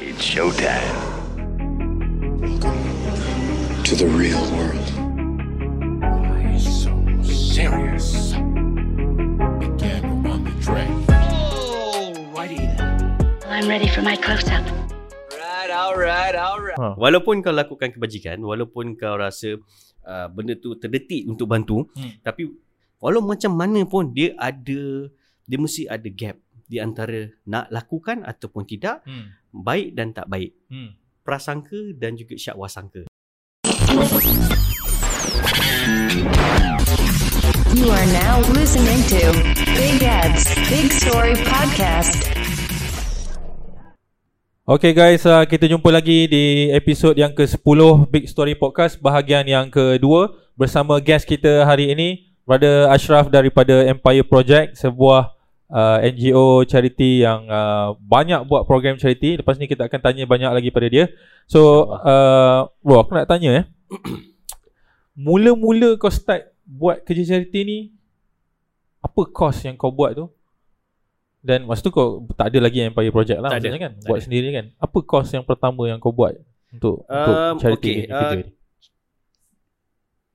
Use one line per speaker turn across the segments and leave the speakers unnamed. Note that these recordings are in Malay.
It's showtime.
to the real world.
Why so serious? Again on the track.
I'm ready for my close-up.
Alright, alright, alright.
Ha.
Walaupun kau lakukan kebajikan, walaupun kau rasa uh, benda tu terdetik untuk bantu,
Hmm.
tapi walau macam mana pun dia ada dia mesti ada gap di antara nak lakukan ataupun tidak,
Hmm.
Baik dan tak baik,
Hmm.
prasangka dan juga syakwasangka.
You are now listening to Big Ed's Big Story Podcast.
Okay guys, uh, kita jumpa lagi di episod yang ke-10 Big Story Podcast bahagian yang kedua bersama guest kita hari ini Brother Ashraf daripada Empire Project sebuah uh, NGO charity yang uh, banyak buat program charity. Lepas ni kita akan tanya banyak lagi pada dia. So uh, bro aku nak tanya eh. Mula-mula kau start buat kerja charity ni apa cost yang kau buat tu? Dan masa tu kau tak ada lagi Empire Project lah
Tak ada.
kan?
Tak
buat
ada.
sendiri kan? Apa cost yang pertama yang kau buat untuk untuk
Um,
charity
okay,
ni,
uh,
ni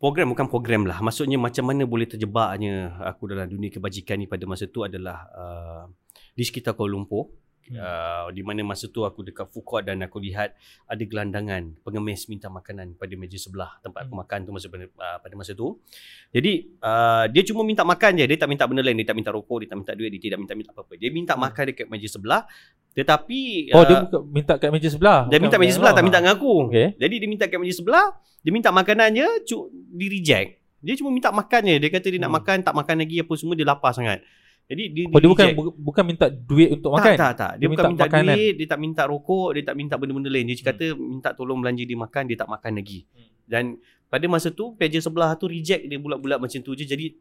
Program bukan program lah. Maksudnya macam mana boleh terjebaknya aku dalam dunia kebajikan ni pada masa tu adalah uh, di sekitar Kuala Lumpur.
Hmm.
Uh, di mana masa tu aku dekat food court dan aku lihat ada gelandangan pengemis minta makanan pada meja sebelah tempat aku
Hmm.
makan tu masa pada, uh, pada masa tu. Jadi uh, dia cuma minta makan je, dia tak minta benda lain, dia tak minta rokok, dia tak minta duit, dia tidak minta minta apa-apa. Dia minta makan dekat meja sebelah. Tetapi
Hmm. oh
uh,
dia buka, minta kat meja sebelah
dia minta meja sebelah tak minta dengan aku.
Okay.
Jadi dia minta kat meja sebelah, dia minta makanannya cu di reject. Dia cuma minta makan je. Dia kata dia nak
Hmm.
makan, tak makan lagi apa semua dia lapar sangat. Jadi dia,
Oh dia bukan
reject.
bu- bukan minta duit untuk
tak,
makan.
Tak, tak, Dia,
Dia
bukan
minta
minta,
makanan.
duit, dia tak minta rokok, dia tak minta benda-benda lain. Dia
Hmm.
kata minta tolong belanja dia makan, dia tak makan lagi.
Hmm.
Dan pada masa tu, peja sebelah tu reject dia bulat-bulat macam tu je. Jadi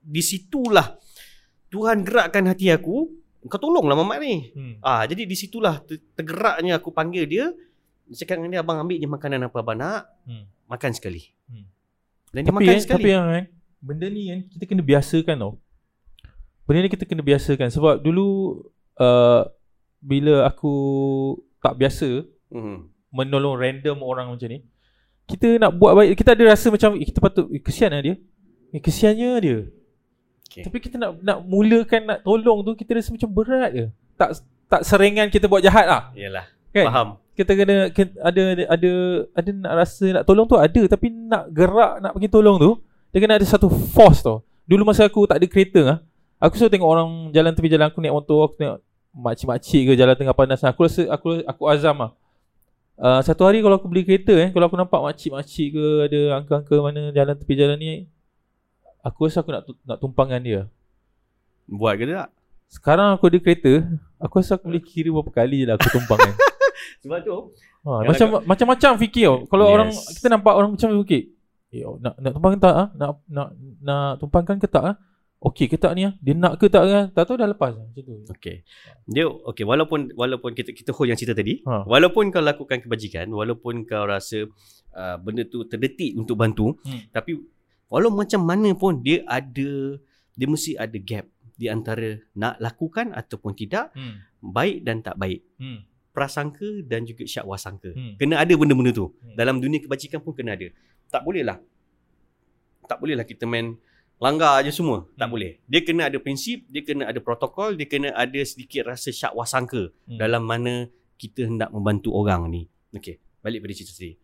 di situlah Tuhan gerakkan hati aku, kau tolonglah mamat ni.
Hmm.
Ah, jadi di situlah ter- tergeraknya aku panggil dia. Dia cakap dengan dia, abang ambil je makanan apa abang nak.
Hmm.
Makan sekali.
Hmm.
Dan dia makan
kan,
sekali.
tapi yang kan benda ni kan kita kena biasakan tau. Benda ni kita kena biasakan sebab dulu uh, bila aku tak biasa
Hmm.
menolong random orang macam ni kita nak buat baik kita ada rasa macam eh, kita patut eh, kesian lah dia eh, kesiannya dia
Okay.
tapi kita nak nak mulakan nak tolong tu kita rasa macam berat je tak tak seringan kita buat jahat lah
Yalah.
kan
Faham.
kita kena ada ada ada nak rasa nak tolong tu ada tapi nak gerak nak pergi tolong tu dia kena ada satu force tau dulu masa aku tak ada kereta ah aku selalu tengok orang jalan tepi jalan aku naik motor aku tengok makcik-makcik ke jalan tengah panas aku rasa aku aku azam ah Uh, satu hari kalau aku beli kereta eh kalau aku nampak makcik-makcik ke ada angka-angka mana jalan tepi jalan ni aku rasa aku nak nak tumpangkan dia
Buat ke tak?
sekarang aku ada kereta aku rasa aku boleh kira berapa kali je lah aku tumpangkan
Sebab tu.
Ha, macam macam-macam fikir tau. Kalau
Yes.
orang kita nampak orang macam fikir, eh oh, nak nak tumpangkan tak ah? Nak nak nak tumpangkan ke tak ah? Okey ke tak ni ah? Dia nak ke tak ah? Tak tahu dah lepas macam tu.
Okey. Dia okey walaupun walaupun kita kita hold yang cerita tadi,
Ha.
walaupun kau lakukan kebajikan, walaupun kau rasa uh, benda tu terdetik untuk bantu,
Hmm.
tapi walau macam mana pun dia ada dia mesti ada gap di antara nak lakukan ataupun tidak,
Hmm.
baik dan tak baik.
Hmm.
Prasangka dan juga syakwasangka.
Hmm.
Kena ada benda-benda tu.
Hmm.
Dalam dunia kebajikan pun kena ada. Tak boleh lah. Tak boleh lah kita main langgar je semua. Tak
Hmm.
boleh. Dia kena ada prinsip, dia kena ada protokol, dia kena ada sedikit rasa syakwasangka
Hmm.
dalam mana kita hendak membantu orang ni. Okey, balik pada cerita tadi.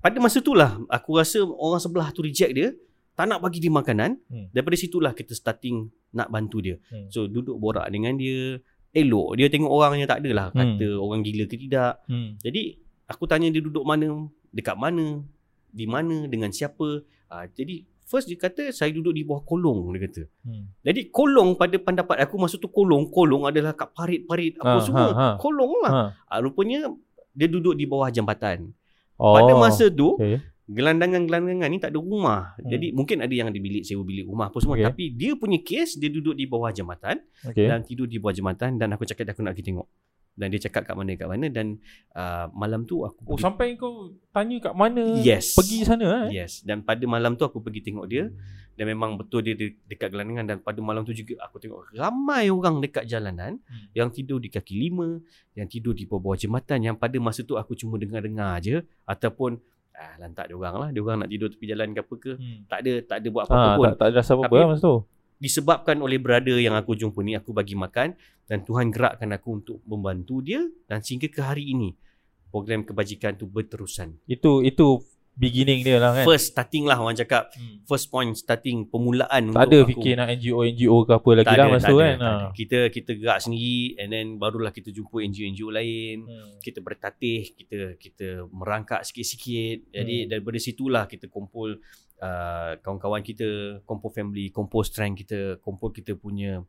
Pada masa itulah aku rasa orang sebelah tu reject dia, tak nak bagi dia makanan.
Hmm.
Daripada situlah kita starting nak bantu dia.
Hmm.
So duduk borak dengan dia, elok dia tengok orangnya tak adalah
Hmm.
kata orang gila ke tidak.
Hmm.
Jadi aku tanya dia duduk mana, dekat mana, di mana, dengan siapa. Ah, jadi first dia kata saya duduk di bawah kolong dia kata.
Hmm.
Jadi kolong pada pendapat aku masa tu kolong, kolong adalah kat parit-parit apa
Ha,
semua.
ha, ha.
Kolong lah.
Ha.
Ah, rupanya dia duduk di bawah jambatan.
Oh.
Pada masa tu
okay.
gelandangan-gelandangan ni tak ada rumah.
Hmm.
Jadi mungkin ada yang ada bilik sewa bilik rumah apa semua
Okay.
tapi dia punya kes dia duduk di bawah jambatan
Okay.
dan tidur di bawah jambatan dan aku cakap dia aku nak pergi tengok. Dan dia cakap kat mana kat mana dan uh, malam tu aku
Oh
pergi,
sampai kau tanya kat mana
Yes.
pergi sana eh?
yes dan pada malam tu aku pergi tengok dia dan memang betul dia de- dekat gelandungan dan pada malam tu juga aku tengok ramai orang dekat jalanan
Hmm.
yang tidur di kaki lima yang tidur di bawah jambatan yang pada masa tu aku cuma dengar-dengar je ataupun ah lantak dia orang lah dia orang nak tidur tepi jalan ke apa ke
Hmm.
tak ada tak ada buat apa-apa
Ha,
pun
tak, tak ada rasa apa-apa
Tapi-
lah masa tu.
Disebabkan oleh brother yang aku jumpa ni aku bagi makan dan Tuhan gerakkan aku untuk membantu dia dan sehingga ke hari ini program kebajikan tu berterusan.
Itu itu beginning dia lah kan.
First starting lah orang cakap
Hmm.
first point starting permulaan
Tak ada
untuk aku.
fikir nak NGO NGO ke apa lagi
tak
lah
ada,
masa
tak
tu
ada,
kan.
tak ada.
Ha.
Kita kita gerak sendiri and then barulah kita jumpa NGO-NGO lain.
Hmm.
Kita bertatih, kita kita merangkak sikit-sikit. Jadi
Hmm.
daripada situlah kita kumpul uh, kawan-kawan kita, kumpul family, kumpul strength kita, kumpul kita punya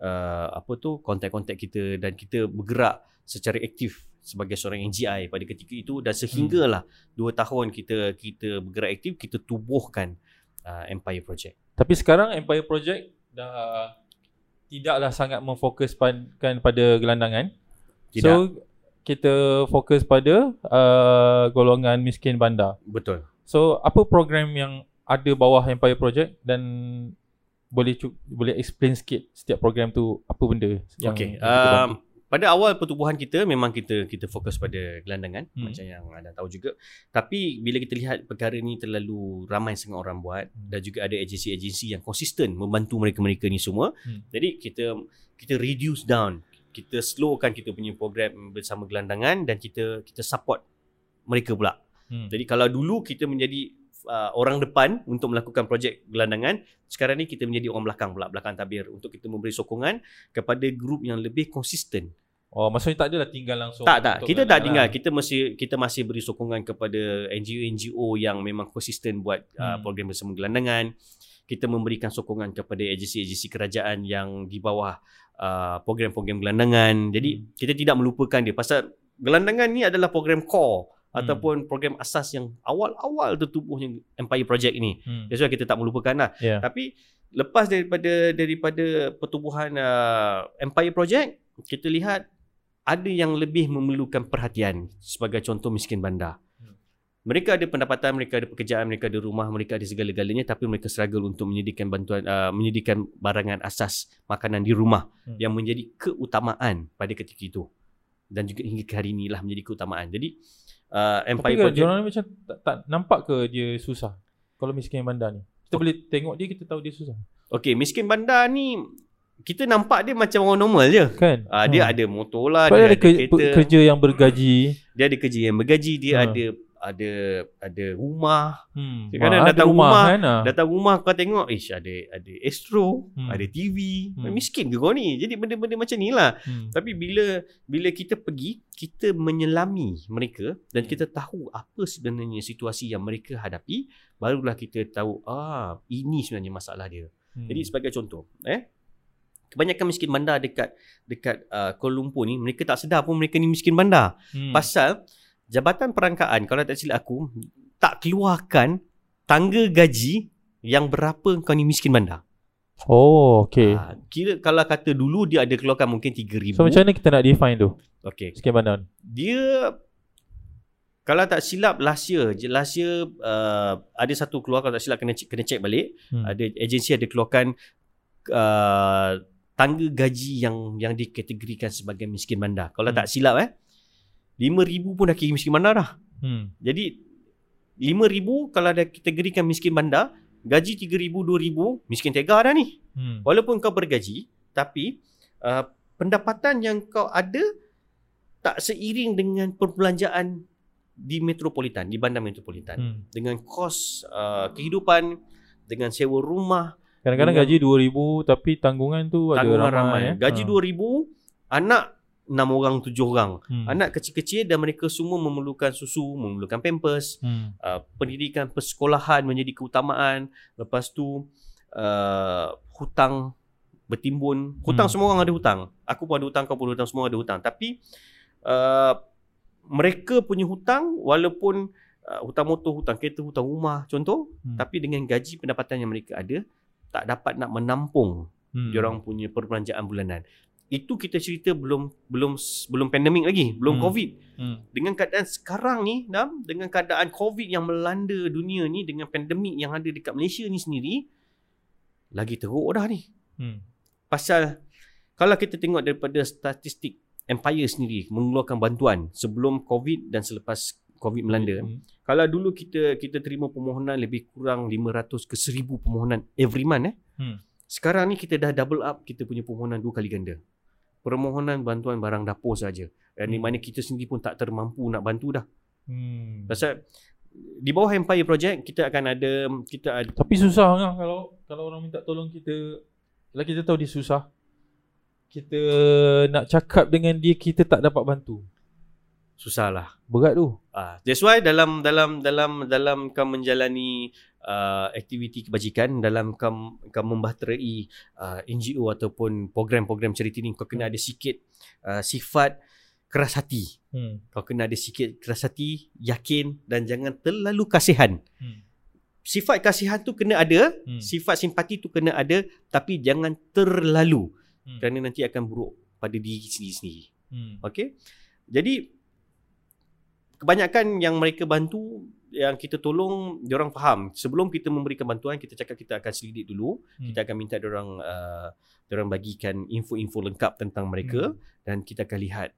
uh, apa tu kontak-kontak kita dan kita bergerak secara aktif sebagai seorang NGI pada ketika itu dan sehinggalah
Hmm.
2 tahun kita kita bergerak aktif kita tubuhkan uh, Empire Project.
Tapi sekarang Empire Project dah tidaklah sangat memfokuskan pada gelandangan.
Tidak.
So kita fokus pada uh, golongan miskin bandar.
Betul.
So apa program yang ada bawah Empire Project dan boleh boleh explain sikit setiap program tu apa benda yang bantu?
Um, pada awal pertubuhan kita memang kita kita fokus pada gelandangan
hmm.
macam yang anda tahu juga. Tapi bila kita lihat perkara ni terlalu ramai sangat orang buat
Hmm.
dan juga ada agensi-agensi yang konsisten membantu mereka-mereka ni semua.
Hmm.
Jadi kita kita reduce down, kita slowkan kita punya program bersama gelandangan dan kita kita support mereka pula.
Hmm.
Jadi kalau dulu kita menjadi uh, orang depan untuk melakukan projek gelandangan, sekarang ni kita menjadi orang belakang pula, belakang tabir untuk kita memberi sokongan kepada grup yang lebih konsisten.
Oh maksudnya tak adalah tinggal langsung.
tak tak, kita tak tinggal. Kita masih kita masih beri sokongan kepada NGO-NGO yang memang konsisten buat uh,
Hmm.
program bersama gelandangan. Kita memberikan sokongan kepada agensi-agensi kerajaan yang di bawah uh, program-program gelandangan. Jadi
Hmm.
kita tidak melupakan dia pasal gelandangan ni adalah program core. Ataupun program asas yang awal-awal tertubuhnya Empire Project ini.
Hmm.
That's why kita tak melupakan lah.
Yeah.
Tapi lepas daripada daripada pertubuhan uh, Empire Project, kita lihat ada yang lebih memerlukan perhatian sebagai contoh miskin bandar.
Hmm.
Mereka ada pendapatan, mereka ada pekerjaan, mereka ada rumah, mereka ada segala-galanya tapi mereka struggle untuk menyediakan bantuan uh, menyediakan barangan asas makanan di rumah
Hmm.
yang menjadi keutamaan pada ketika itu. Dan juga hingga ke hari inilah menjadi keutamaan. Jadi uh,
Tapi
Empire
kan
Project
orang ni macam tak, tak nampak ke dia susah kalau miskin bandar ni. Kita boleh tengok dia kita tahu dia susah.
Okey, miskin bandar ni kita nampak dia macam orang normal je.
Kan?
Ah dia
Hmm.
ada motor lah,
Sebab
dia
dia
ada
ada ke-
kereta,
kerja yang bergaji.
dia ada kerja yang bergaji, dia
Ha.
ada ada ada rumah.
Hmm.
Kadang-kadang
Mak,
datang
ada
rumah,
kan? ah.
Datang rumah kau tengok, ish ada ada Astro,
Hmm.
ada TV.
Hmm.
Miskin ke kau ni? Jadi benda-benda macam ni lah.
Hmm.
Tapi bila bila kita pergi, kita menyelami mereka dan
Hmm.
kita tahu apa sebenarnya situasi yang mereka hadapi, barulah kita tahu ah ini sebenarnya masalah dia.
Hmm.
Jadi sebagai contoh, eh kebanyakan miskin bandar dekat dekat uh, Kuala Lumpur ni mereka tak sedar pun mereka ni miskin bandar.
hmm.
Pasal Jabatan Perangkaan kalau tak silap aku tak keluarkan tangga gaji yang berapa kau ni miskin bandar.
Oh, okay.
Ha, kira kalau kata dulu dia ada keluarkan mungkin 3000.
So macam mana kita nak define tu?
Okey.
Miskin bandar?
Dia kalau tak silap last year, last year uh, ada satu keluar kalau tak silap kena cek, kena check balik.
Hmm.
ada agensi ada keluarkan uh, tangga gaji yang yang dikategorikan sebagai miskin bandar. Kalau
Hmm.
tak silap eh 5000 pun dah kira miskin bandar dah.
Hmm.
Jadi 5000 kalau ada kategorikan miskin bandar, gaji 3000 2000 miskin tega dah ni.
Hmm.
Walaupun kau bergaji tapi uh, pendapatan yang kau ada tak seiring dengan perbelanjaan di metropolitan, di bandar metropolitan.
Hmm.
Dengan kos uh, kehidupan, dengan sewa rumah,
Kadang-kadang
Dengan-
gaji 2000 tapi tanggungan tu ada
tanggungan
ramai.
ramai.
eh.
Gaji
Ha.
2000, anak 6 orang, 7 orang.
Hmm.
Anak kecil-kecil dan mereka semua memerlukan susu, memerlukan pampers,
Hmm.
uh, pendidikan persekolahan menjadi keutamaan. Lepas tu uh, hutang bertimbun. Hutang
Hmm.
semua orang ada hutang. Aku pun ada hutang, kau pun ada hutang, semua ada hutang. Tapi uh, mereka punya hutang walaupun uh, hutang motor, hutang kereta, hutang rumah contoh,
Hmm.
tapi dengan gaji pendapatan yang mereka ada tak dapat nak menampung
Hmm.
diorang punya perbelanjaan bulanan. Itu kita cerita belum belum belum pandemik lagi, belum
Hmm.
covid.
Hmm.
Dengan keadaan sekarang ni, Dam, dengan keadaan covid yang melanda dunia ni dengan pandemik yang ada dekat Malaysia ni sendiri lagi teruk dah ni.
Hmm.
Pasal kalau kita tengok daripada statistik Empire sendiri mengeluarkan bantuan sebelum COVID dan selepas COVID melanda.
Hmm.
Kalau dulu kita kita terima permohonan lebih kurang 500 ke 1000 permohonan every month eh.
Hmm.
Sekarang ni kita dah double up kita punya permohonan dua kali ganda. Permohonan bantuan barang dapur saja. Dan di
Hmm.
mana kita sendiri pun tak termampu nak bantu dah.
Hmm.
Pasal di bawah Empire Project kita akan ada kita ada
Tapi susah kan kalau kalau orang minta tolong kita kalau kita tahu dia susah. Kita nak cakap dengan dia kita tak dapat bantu.
susah lah.
Berat tu.
Ah, that's why dalam dalam dalam dalam kau menjalani uh, aktiviti kebajikan dalam kau kau membahterai uh, NGO ataupun program-program charity ni kau kena ada sikit uh, sifat keras hati.
Hmm.
Kau kena ada sikit keras hati, yakin dan jangan terlalu kasihan.
Hmm.
Sifat kasihan tu kena ada,
Hmm.
sifat simpati tu kena ada tapi jangan terlalu
Hmm.
kerana nanti akan buruk pada diri sendiri-sendiri.
Hmm.
Okey. Jadi kebanyakan yang mereka bantu yang kita tolong diorang faham sebelum kita memberikan bantuan kita cakap kita akan selidik dulu
Hmm.
kita akan minta diorang uh, diorang bagikan info-info lengkap tentang mereka
Hmm.
dan kita akan lihat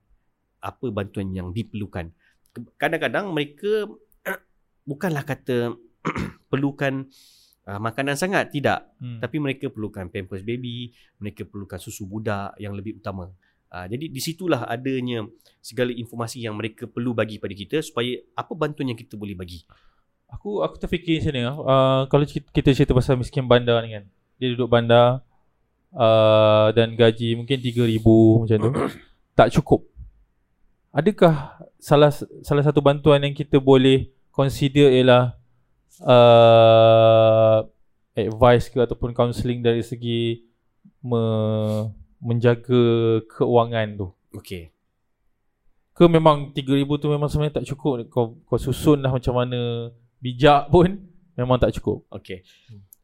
apa bantuan yang diperlukan kadang-kadang mereka bukanlah kata perlukan uh, makanan sangat tidak
Hmm.
tapi mereka perlukan pampers baby, mereka perlukan susu budak yang lebih utama. Uh, jadi di situlah adanya segala informasi yang mereka perlu bagi pada kita supaya apa bantuan yang kita boleh bagi.
Aku aku terfikir macam ni ah. Uh, kalau kita, kita cerita pasal miskin bandar ni kan. Dia duduk bandar uh, dan gaji mungkin 3000 macam tu. tak cukup. Adakah salah salah satu bantuan yang kita boleh consider ialah uh, advice ke ataupun counselling dari segi me, menjaga keuangan tu.
Okey.
Ke memang 3000 tu memang sebenarnya tak cukup kau kau susun lah macam mana bijak pun memang tak cukup.
Okey.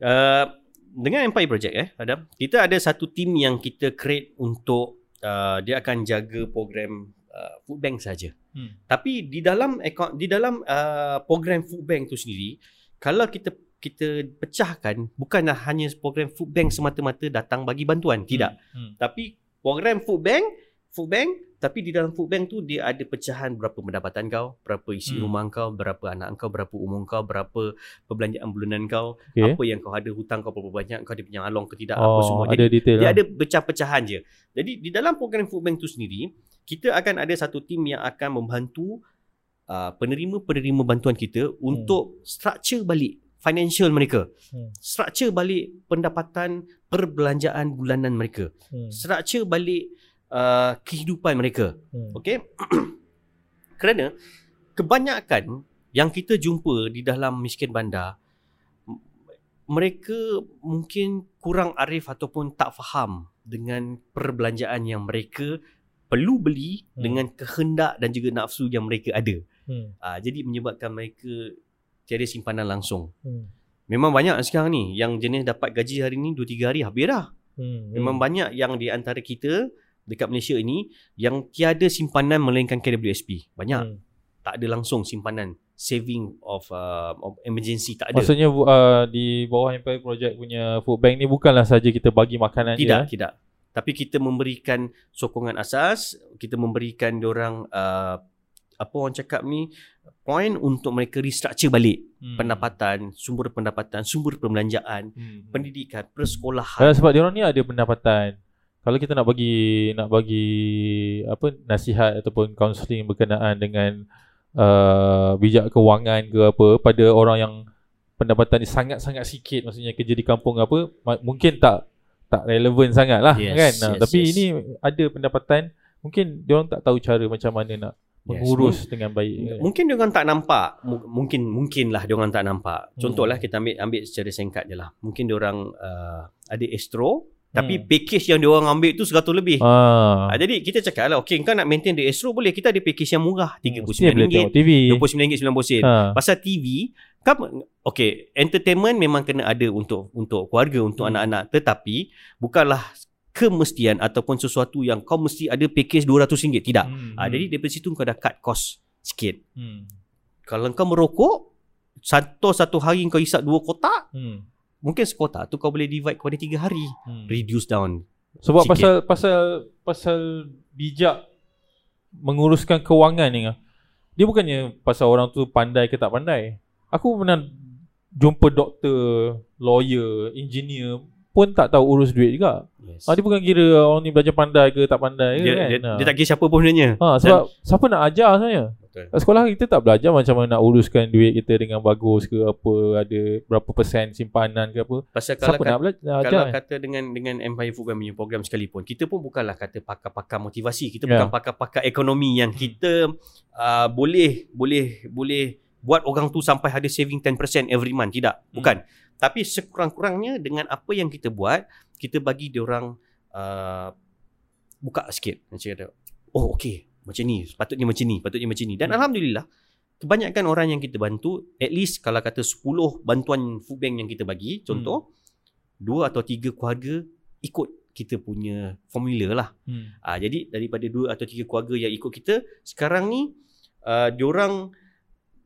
Uh, dengan Empire Project eh Adam, kita ada satu team yang kita create untuk uh, dia akan jaga program uh, food bank saja.
Hmm.
Tapi di dalam account di dalam uh, program food bank tu sendiri, kalau kita kita pecahkan bukanlah hanya program food bank semata-mata datang bagi bantuan, tidak.
Hmm.
Tapi program food bank, food bank tapi di dalam food bank tu dia ada pecahan berapa pendapatan kau, berapa isi
Hmm.
rumah kau, berapa anak kau, berapa umur kau, berapa perbelanjaan bulanan kau,
Okay.
apa yang kau ada hutang kau berapa banyak, kau ada penyalong ke tidak, apa
Oh,
semua.
ada
Jadi
detail
dia
lah.
ada pecah-pecahan je. Jadi di dalam program food bank tu sendiri, kita akan ada satu tim yang akan membantu uh, penerima-penerima bantuan kita untuk structure balik financial mereka.
Hmm.
Structure balik pendapatan perbelanjaan bulanan mereka.
Hmm.
Structure balik uh, kehidupan mereka.
Hmm.
Okey. Kerana kebanyakan yang kita jumpa di dalam miskin bandar mereka mungkin kurang arif ataupun tak faham dengan perbelanjaan yang mereka perlu beli
Hmm.
dengan kehendak dan juga nafsu yang mereka ada.
Hmm.
Uh, jadi menyebabkan mereka tiada simpanan langsung.
Hmm.
Memang banyak sekarang ni yang jenis dapat gaji hari ni 2 3 hari habis dah.
Hmm.
Memang banyak yang di antara kita dekat Malaysia ini yang tiada simpanan melainkan KWSP. Banyak
Hmm.
tak ada langsung simpanan saving of uh, of emergency tak ada.
Maksudnya uh, di bawah Empire Project punya food bank ni bukanlah saja kita bagi makanan
tidak,
je. eh.
tidak. Tapi kita memberikan sokongan asas, kita memberikan orang uh, apa orang cakap ni point untuk mereka restructure balik
Hmm.
pendapatan, sumber pendapatan, sumber perbelanjaan,
Hmm.
pendidikan, persekolahan.
Kalau sebab dia orang ni ada pendapatan. Kalau kita nak bagi nak bagi apa nasihat ataupun counselling berkenaan dengan uh, bijak kewangan ke apa pada orang yang pendapatan ni sangat-sangat sikit maksudnya kerja di kampung apa mungkin tak tak relevan sangat lah
Yes,
kan Nah,
yes,
tapi
yes.
ini ada pendapatan mungkin dia orang tak tahu cara macam mana nak
Yes.
mengurus dengan baik?
Mungkin dia orang tak nampak. M- Mungkin mungkinlah dia orang tak nampak. Contohlah
Hmm.
kita ambil ambil secara singkat je lah. Mungkin dia orang uh, ada Astro tapi
Hmm.
package yang dia orang ambil tu 100 lebih.
ah
Ah, jadi kita cakap lah okay kau nak maintain the Astro boleh kita ada package yang murah
mesti boleh
RM39
tengok TV
RM29.90 sen.
ha.
Pasal TV kan okay entertainment memang kena ada untuk untuk keluarga untuk
Hmm.
anak-anak tetapi bukanlah kemestian ataupun sesuatu yang kau mesti ada package RM200 tidak
Hmm,
ah
hmm.
jadi daripada situ kau dah cut cost sikit
Hmm.
kalau kau merokok satu satu hari kau isap dua kotak
Hmm.
mungkin sekotak tu kau boleh divide kepada tiga hari
Hmm.
reduce down
Sebab
sikit.
pasal pasal pasal bijak menguruskan kewangan ni ah. Dia bukannya pasal orang tu pandai ke tak pandai. Aku pernah jumpa doktor, lawyer, engineer pun tak tahu urus duit juga.
yes.
Ah, dia bukan kira orang ni belajar pandai ke tak pandai ke
dia,
kan.
dia,
Ah.
dia tak kira siapa pun sebenarnya
Ha, sebab siapa nak ajar sebenarnya?
Betul.
Kat sekolah kita tak belajar macam mana nak uruskan duit kita dengan bagus ke apa, ada berapa persen simpanan ke apa.
pasal kalau
Siapa
kata,
nak belajar nak ajar?
kalau
kan?
kata dengan dengan Empire Food punya program sekalipun kita pun bukanlah kata pakar-pakar motivasi kita
Ya.
bukan pakar-pakar ekonomi yang kita uh, boleh boleh boleh buat orang tu sampai ada saving 10% every month tidak
Hmm.
Tapi sekurang-kurangnya dengan apa yang kita buat kita bagi dia orang uh, buka sikit macam kata oh okey macam ni patutnya macam ni patutnya macam ni dan
Hmm.
alhamdulillah kebanyakan orang yang kita bantu at least kalau kata 10 bantuan food bank yang kita bagi contoh dua atau tiga keluarga ikut kita punya formula lah
Hmm.
Ah jadi daripada dua atau tiga keluarga yang ikut kita sekarang ni uh, diorang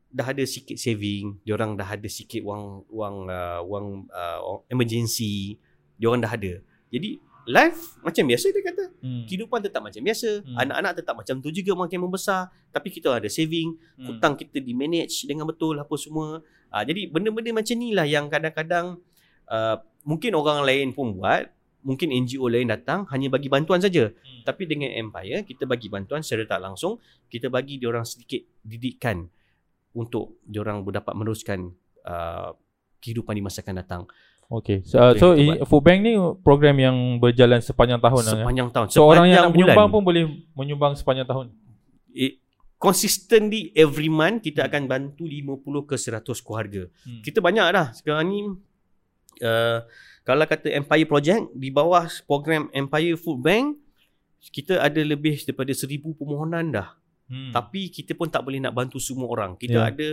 dah ada sikit saving, diorang dah ada sikit wang wang uh, wang uh, emergency, diorang dah ada. Jadi life macam biasa dia kata.
Hmm.
Kehidupan tetap macam biasa.
Hmm.
Anak-anak tetap macam tu juga makin membesar, tapi kita ada saving,
Hmm.
hutang kita di manage dengan betul apa semua. Ah jadi benda-benda macam ni lah yang kadang-kadang uh, mungkin orang lain pun buat, mungkin NGO lain datang hanya bagi bantuan saja.
Hmm.
Tapi dengan Empire kita bagi bantuan secara tak langsung, kita bagi dia orang sedikit didikan untuk dia orang dapat meneruskan uh, kehidupan di masa akan datang
Okay. So, uh, so food bank ni program yang berjalan sepanjang tahun lah. ya?
sepanjang tahun.
So orang yang
sepanjang
nak menyumbang
bulan.
pun boleh menyumbang sepanjang tahun.
it, consistently every month kita akan bantu 50 ke 100 keluarga.
Hmm.
Kita banyak dah sekarang ni uh, kalau kata Empire Project di bawah program Empire Food Bank kita ada lebih daripada 1000 permohonan dah.
Hmm.
Tapi kita pun tak boleh nak bantu semua orang. Kita
Ya.
ada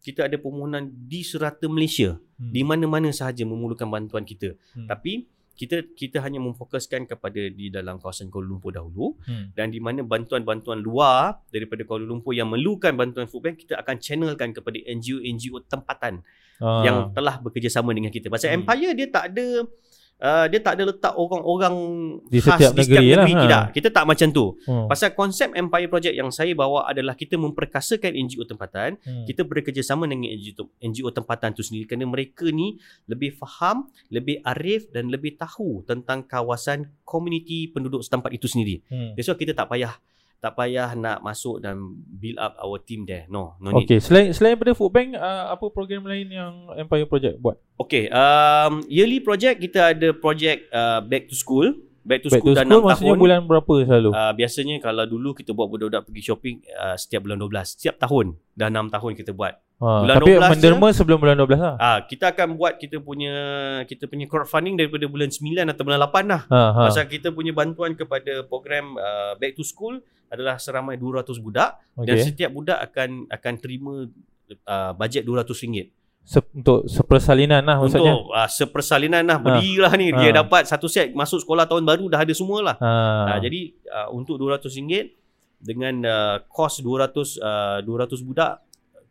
kita ada permohonan di serata Malaysia
Hmm.
di mana-mana sahaja memerlukan bantuan kita.
Hmm.
Tapi kita kita hanya memfokuskan kepada di dalam kawasan Kuala Lumpur dahulu
Hmm.
dan di mana bantuan-bantuan luar daripada Kuala Lumpur yang memerlukan bantuan food bank kita akan channelkan kepada NGO-NGO tempatan
Ah.
yang telah bekerjasama dengan kita. Pasal
Hmm.
Empire dia tak ada uh, dia tak ada letak orang-orang
Di
khas
setiap
di setiap
negeri lah,
negeri
ha.
tidak. Kita tak macam tu.
Hmm.
Pasal konsep Empire Project yang saya bawa adalah kita memperkasakan NGO tempatan
Hmm.
kita bekerjasama dengan NGO, NGO tempatan tu sendiri kerana mereka ni lebih faham, lebih arif dan lebih tahu tentang kawasan komuniti penduduk setempat itu sendiri.
Hmm.
That's why kita tak payah tak payah nak masuk dan build up our team there. No, no need.
Okay, selain selain daripada food bank, uh, apa program lain yang Empire Project buat?
Okay, um, yearly project kita ada project uh, back to school. Back to
Back
school
to
dah
school
6
maksudnya
tahun.
bulan berapa selalu?
Uh, biasanya kalau dulu kita buat budak-budak pergi shopping uh, setiap bulan 12. Setiap tahun. Dah 6 tahun kita buat.
ha,
bulan
tapi
12
menderma sebelum bulan 12 lah.
Ah, kita akan buat kita punya kita punya crowdfunding daripada bulan 9 atau bulan 8 lah.
Ha, ha.
Pasal kita punya bantuan kepada program uh, Back to School adalah seramai 200 budak dan
okay.
setiap budak akan akan terima uh, bajet RM200
Se- untuk sepersalinan lah maksudnya.
untuk uh, sepersalinan lah belilah ni dia
Ha.
dapat satu set masuk sekolah tahun baru dah ada semua lah.
Ha.
Uh, jadi uh, untuk RM200 dengan uh, kos 200 uh, 200 budak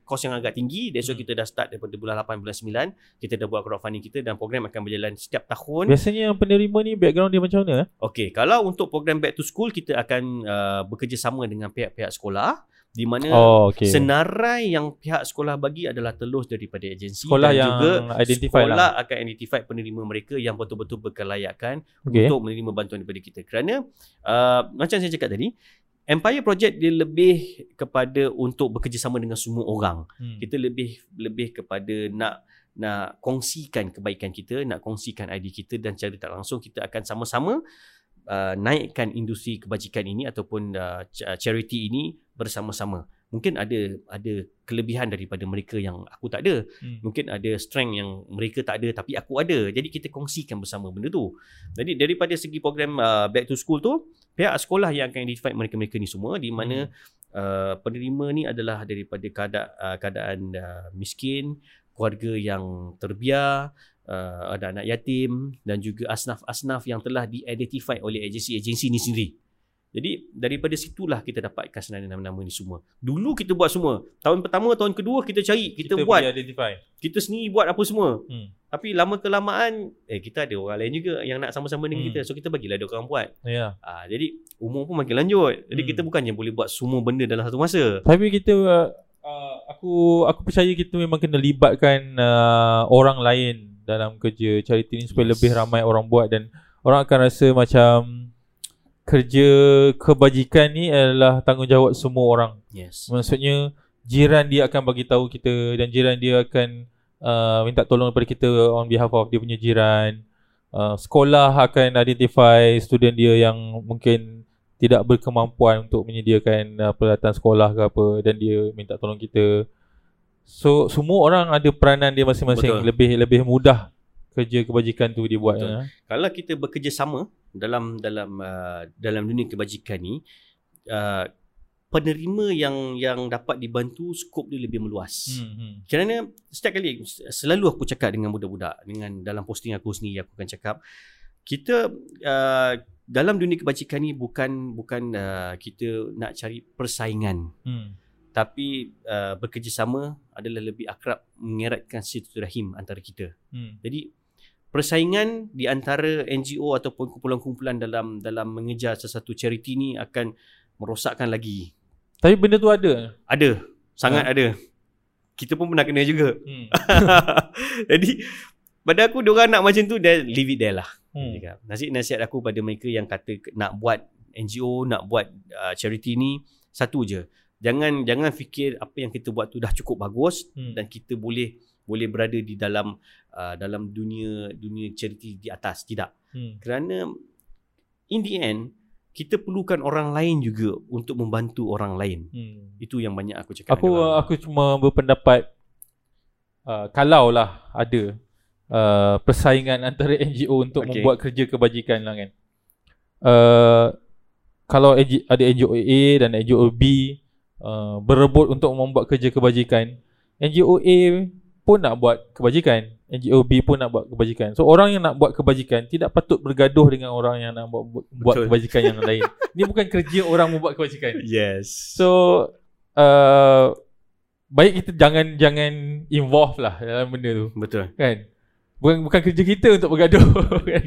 kos yang agak tinggi that's why
Hmm.
kita dah start daripada bulan 8 bulan 9 kita dah buat crowdfunding kita dan program akan berjalan setiap tahun
Biasanya yang penerima ni background dia macam mana? eh?
Okey, kalau untuk program back to school kita akan uh, bekerjasama dengan pihak-pihak sekolah di mana
Oh, okay.
senarai yang pihak sekolah bagi adalah telus daripada agensi
Sekolah
dan
yang
juga
identify
sekolah
lah.
akan identify penerima mereka yang betul-betul berkelayakan
Okay.
untuk menerima bantuan daripada kita. Kerana uh, macam saya cakap tadi, Empire Project dia lebih kepada untuk bekerjasama dengan semua orang.
Hmm.
Kita lebih lebih kepada nak nak kongsikan kebaikan kita, nak kongsikan idea kita dan cara tak langsung kita akan sama-sama uh, naikkan industri kebajikan ini ataupun uh, ch- charity ini bersama-sama. Mungkin ada ada kelebihan daripada mereka yang aku tak ada.
Hmm.
Mungkin ada strength yang mereka tak ada tapi aku ada. Jadi kita kongsikan bersama benda tu. Jadi daripada segi program uh, back to school tu, pihak sekolah yang akan identify mereka-mereka ni semua di mana uh, penerima ni adalah daripada keadaan uh, keadaan uh, miskin, keluarga yang terbiar, uh, ada anak yatim dan juga asnaf-asnaf yang telah di-identify oleh agensi-agensi ini sendiri. Jadi daripada situlah kita dapatkan sebenarnya nama-nama ni semua. Dulu kita buat semua. Tahun pertama, tahun kedua kita cari, kita, kita buat.
boleh identify.
Kita sendiri buat apa semua.
Hmm.
Tapi lama kelamaan eh kita ada orang lain juga yang nak sama-sama dengan
Hmm.
kita. So kita bagilah dia orang buat.
Ya.
Ah jadi umur pun makin lanjut. Jadi
Hmm.
kita bukannya boleh buat semua benda dalam satu masa.
Tapi kita uh, uh, aku aku percaya kita memang kena libatkan uh, orang lain dalam kerja charity ni supaya
Yes.
lebih ramai orang buat dan orang akan rasa macam kerja kebajikan ni adalah tanggungjawab semua orang.
Yes.
Maksudnya jiran dia akan bagi tahu kita dan jiran dia akan uh, minta tolong daripada kita on behalf of dia punya jiran. Uh, sekolah akan identify student dia yang mungkin tidak berkemampuan untuk menyediakan uh, peralatan sekolah ke apa dan dia minta tolong kita. So semua orang ada peranan dia masing-masing.
Betul.
Lebih lebih mudah kerja kebajikan tu dia buat.
Betul.
Ya.
Kalau kita bekerjasama dalam dalam uh, dalam dunia kebajikan ni uh, penerima yang yang dapat dibantu skop dia lebih meluas.
Hmm, hmm.
Kerana setiap kali selalu aku cakap dengan budak-budak dengan dalam posting aku sendiri aku akan cakap kita uh, dalam dunia kebajikan ni bukan bukan uh, kita nak cari persaingan
Hmm.
tapi uh, bekerjasama adalah lebih akrab mengeratkan silaturahim antara kita.
Hmm.
Jadi persaingan di antara NGO ataupun kumpulan-kumpulan dalam dalam mengejar sesuatu charity ni akan merosakkan lagi.
Tapi benda tu ada.
Ada, sangat
Ha.
ada. Kita pun pernah kena juga.
Hmm.
Jadi pada aku diorang nak macam tu dia leave it there lah.
Hmm.
Hmm. Nasihat-nasihat aku pada mereka yang kata nak buat NGO, nak buat uh, charity ni satu je. Jangan jangan fikir apa yang kita buat tu dah cukup bagus
Hmm.
dan kita boleh boleh berada di dalam uh, dalam dunia dunia charity di atas tidak
Hmm.
kerana in the end kita perlukan orang lain juga untuk membantu orang lain
Hmm.
itu yang banyak aku cakap
Aku aku cuma berpendapat uh, kalau lah ada uh, persaingan antara NGO untuk
Okay.
membuat kerja kebajikan lah kan. Uh, kalau ada NGO A dan NGO B uh, berebut untuk membuat kerja kebajikan, NGO A pun nak buat kebajikan, NGO B pun nak buat kebajikan. So orang yang nak buat kebajikan tidak patut bergaduh dengan orang yang nak buat buat
Betul.
kebajikan yang lain. Ini bukan kerja orang membuat kebajikan.
yes
So uh, baik kita jangan jangan involve lah dalam benda tu
betul
kan. Bukan bukan kerja kita untuk bergaduh kan.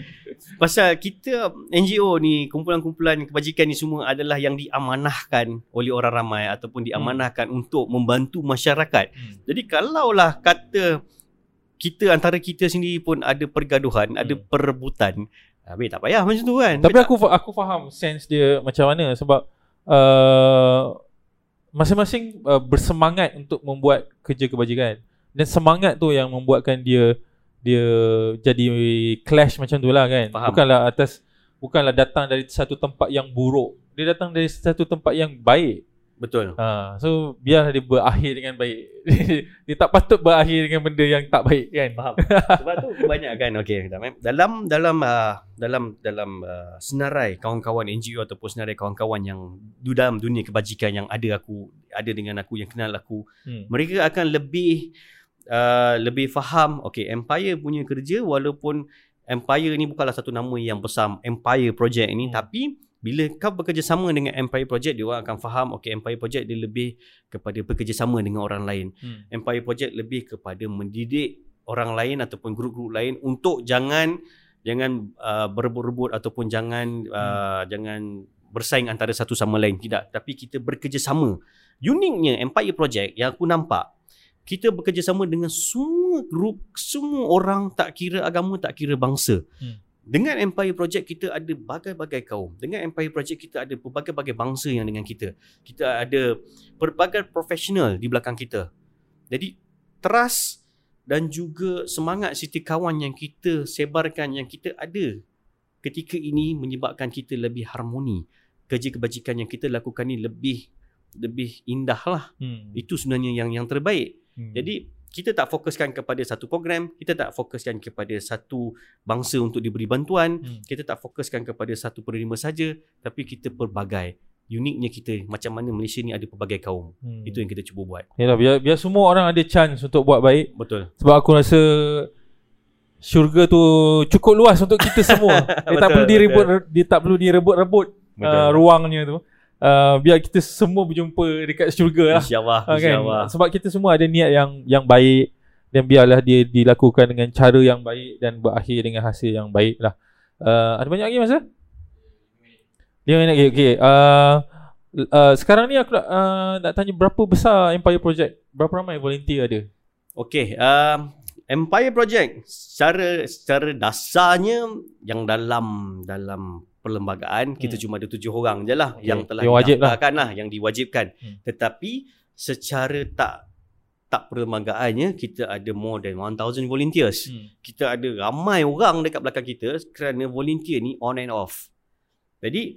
pasal kita NGO ni kumpulan-kumpulan kebajikan ni semua adalah yang diamanahkan oleh orang ramai ataupun diamanahkan untuk membantu masyarakat
Hmm.
Jadi kalaulah kata kita antara kita sendiri pun ada pergaduhan, ada
Hmm.
perebutan, habis tak payah macam tu kan.
Tapi aku aku faham sense dia macam mana sebab uh, masing-masing uh, bersemangat untuk membuat kerja kebajikan. Dan semangat tu yang membuatkan dia dia jadi clash macam tu lah kan.
Faham.
Bukanlah atas bukanlah datang dari satu tempat yang buruk. Dia datang dari satu tempat yang baik.
betul.
Ha, so biar dia berakhir dengan baik. dia tak patut berakhir dengan benda yang tak baik kan.
Faham. Sebab tu kebanyakan okey eh. dalam dalam uh, dalam dalam uh, senarai kawan-kawan NGO ataupun senarai kawan-kawan yang dalam dunia kebajikan yang ada aku ada dengan aku yang kenal aku,
Hmm.
mereka akan lebih uh, lebih faham okey Empire punya kerja walaupun Empire ni bukanlah satu nama yang besar Empire Project ni
Hmm.
tapi bila kau bekerjasama dengan Empire Project dia orang akan faham okey Empire Project dia lebih kepada bekerjasama dengan orang lain.
Hmm.
Empire Project lebih kepada mendidik orang lain ataupun grup-grup lain untuk jangan jangan uh, berebut-rebut ataupun jangan uh, jangan bersaing antara satu sama lain. Tidak. Tapi kita bekerjasama uniknya Empire Project yang aku nampak kita bekerjasama dengan semua grup semua orang tak kira agama tak kira bangsa
Hmm.
dengan Empire Project kita ada bagai-bagai kaum dengan Empire Project kita ada pelbagai-bagai bangsa yang dengan kita kita ada pelbagai profesional di belakang kita jadi trust dan juga semangat siti kawan yang kita sebarkan yang kita ada ketika ini menyebabkan kita lebih harmoni. Kerja kebajikan yang kita lakukan ni lebih lebih indah lah.
Hmm.
Itu sebenarnya yang yang terbaik.
Hmm.
Jadi kita tak fokuskan kepada satu program, kita tak fokuskan kepada satu bangsa untuk diberi bantuan,
Hmm.
kita tak fokuskan kepada satu penerima saja, tapi kita pelbagai. Uniknya kita macam mana Malaysia ni ada pelbagai kaum.
Hmm.
Itu yang kita cuba buat.
Yalah, biar, biar semua orang ada chance untuk buat baik
Betul.
Sebab aku rasa syurga tu cukup luas untuk kita semua. dia tak perlu direbut
betul.
dia tak perlu direbut-rebut
Betul.
uh, ruangnya tu. Uh, biar kita semua berjumpa dekat syurga lah.
InsyaAllah
Ah, kan?
InsyaAllah
Sebab kita semua ada niat yang yang baik dan biarlah dia dilakukan dengan cara yang baik dan berakhir dengan hasil yang baik lah. Uh, ada banyak lagi masa? 5 minit lagi. Okay. Uh, uh, sekarang ni aku nak, uh, nak tanya berapa besar Empire Project? Berapa ramai volunteer ada?
Okay um, Empire Project secara secara dasarnya yang dalam dalam perlembagaan kita
Hmm.
cuma ada tujuh orang je lah
Okay.
yang telah
wajib lah.
lah yang diwajibkan.
Hmm.
Tetapi secara tak tak perlembagaannya kita ada more than 1000 volunteers.
Hmm.
Kita ada ramai orang dekat belakang kita kerana volunteer ni on and off. Jadi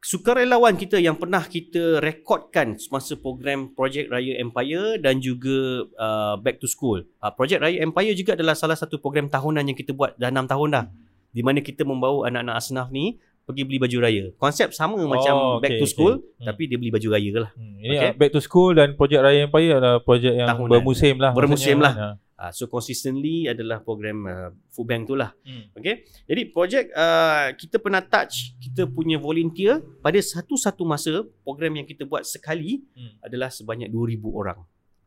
sukarelawan kita yang pernah kita rekodkan semasa program Project Raya Empire dan juga uh, Back to School. Uh, Project Raya Empire juga adalah salah satu program tahunan yang kita buat dah 6 tahun dah. Di mana kita membawa anak-anak asnaf ni pergi beli baju raya. Konsep sama oh, macam Back
okay,
to School
okay. Hmm.
tapi dia beli baju raya lah.
Hmm. Ini
Okay.
back to school dan projek Raya Empire adalah projek yang
Tahunan.
bermusim lah.
Bermusim lah. Uh, so consistently adalah program uh, food bank tu lah.
Hmm.
Okay. Jadi projek uh, kita pernah touch kita punya volunteer pada satu-satu masa program yang kita buat sekali
Hmm.
adalah sebanyak 2000 orang.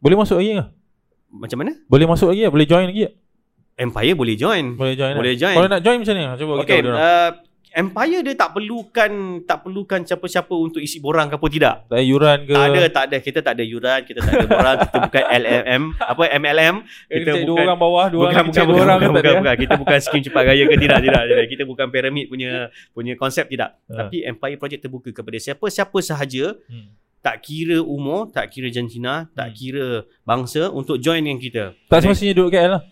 Boleh masuk lagi ke?
Macam mana?
Boleh masuk lagi ke? Boleh join lagi ke?
Empire boleh join.
Boleh join
Boleh
lah.
join.
Kalau nak join macam ni? Cuba
Okay,
kita
uh, Empire dia tak perlukan tak perlukan siapa-siapa untuk isi borang ke apa tidak.
Tak ada yuran ke?
Tak ada, tak ada. Kita tak ada yuran, kita tak ada borang, kita bukan LMM, apa MLM.
Kita
Kita
dua
bukan
orang bawah, dua
bukan,
orang
bukan,
kita
bukan,
dua orang
bukan,
tak
bukan,
ada?
bukan. Kita bukan skim cepat raya ke tidak, tidak, tidak. Kita bukan piramid punya punya konsep tidak.
Ha.
Tapi Empire Project terbuka kepada siapa-siapa sahaja
Hmm.
tak kira umur, tak kira jantina, tak
Hmm.
kira bangsa untuk join dengan kita.
Tak semestinya duduk KL lah.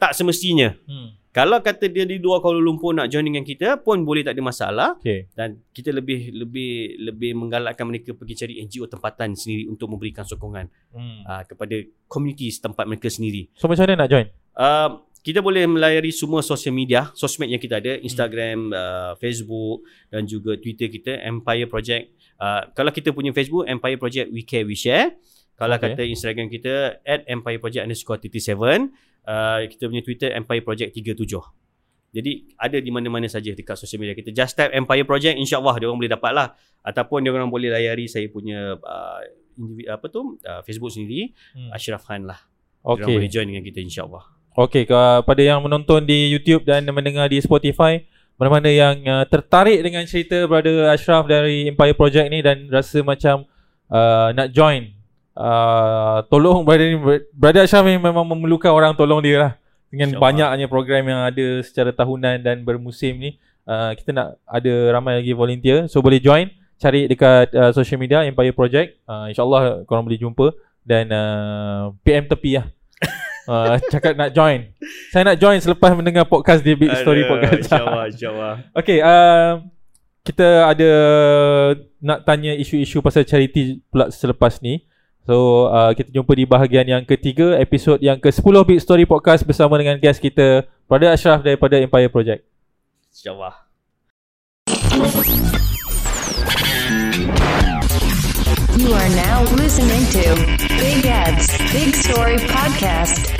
Tak semestinya.
Hmm.
Kalau kata dia di luar Kuala Lumpur nak join dengan kita pun boleh tak ada masalah
Okay.
dan kita lebih lebih lebih menggalakkan mereka pergi cari NGO tempatan sendiri untuk memberikan sokongan
Hmm.
uh, kepada komuniti setempat mereka sendiri.
So macam mana nak join?
Uh, kita boleh melayari semua sosial media, sosmed yang kita ada, Instagram, uh, Facebook dan juga Twitter kita Empire Project. Uh, kalau kita punya Facebook Empire Project We Care We Share. Kalau
Okay.
kata Instagram kita at Empire Project underscore 37. Uh, kita punya Twitter Empire Project 37. Jadi ada di mana-mana saja dekat sosial media kita. Just type Empire Project insya-Allah dia orang boleh dapat lah. Ataupun dia orang boleh layari saya punya uh, individu, apa tu uh, Facebook sendiri
Hmm.
Ashraf Khan lah. Dia orang boleh
Okay.
join dengan kita insya-Allah.
Okay, kepada yang menonton di YouTube dan mendengar di Spotify, mana-mana yang uh, tertarik dengan cerita Brother Ashraf dari Empire Project ni dan rasa macam uh, nak join, uh, tolong Brother ni, Brother Ashraf ni memang memerlukan orang tolong dia lah. Dengan
InsyaAllah.
banyaknya program yang ada secara tahunan dan bermusim ni, uh, kita nak ada ramai lagi volunteer. So boleh join, cari dekat uh, social media Empire Project. Uh, InsyaAllah korang boleh jumpa dan uh, PM tepi lah. uh, cakap nak join. Saya nak join selepas mendengar podcast di Big Story
Aduh,
Podcast.
InsyaAllah, insyaAllah.
Okay, uh, kita ada nak tanya isu-isu pasal charity pula selepas ni. So, uh, kita jumpa di bahagian yang ketiga, episod yang ke-10 Big Story Podcast bersama dengan guest kita, Brother Ashraf daripada Empire Project.
InsyaAllah.
You are now listening to Big Ed's Big Story Podcast.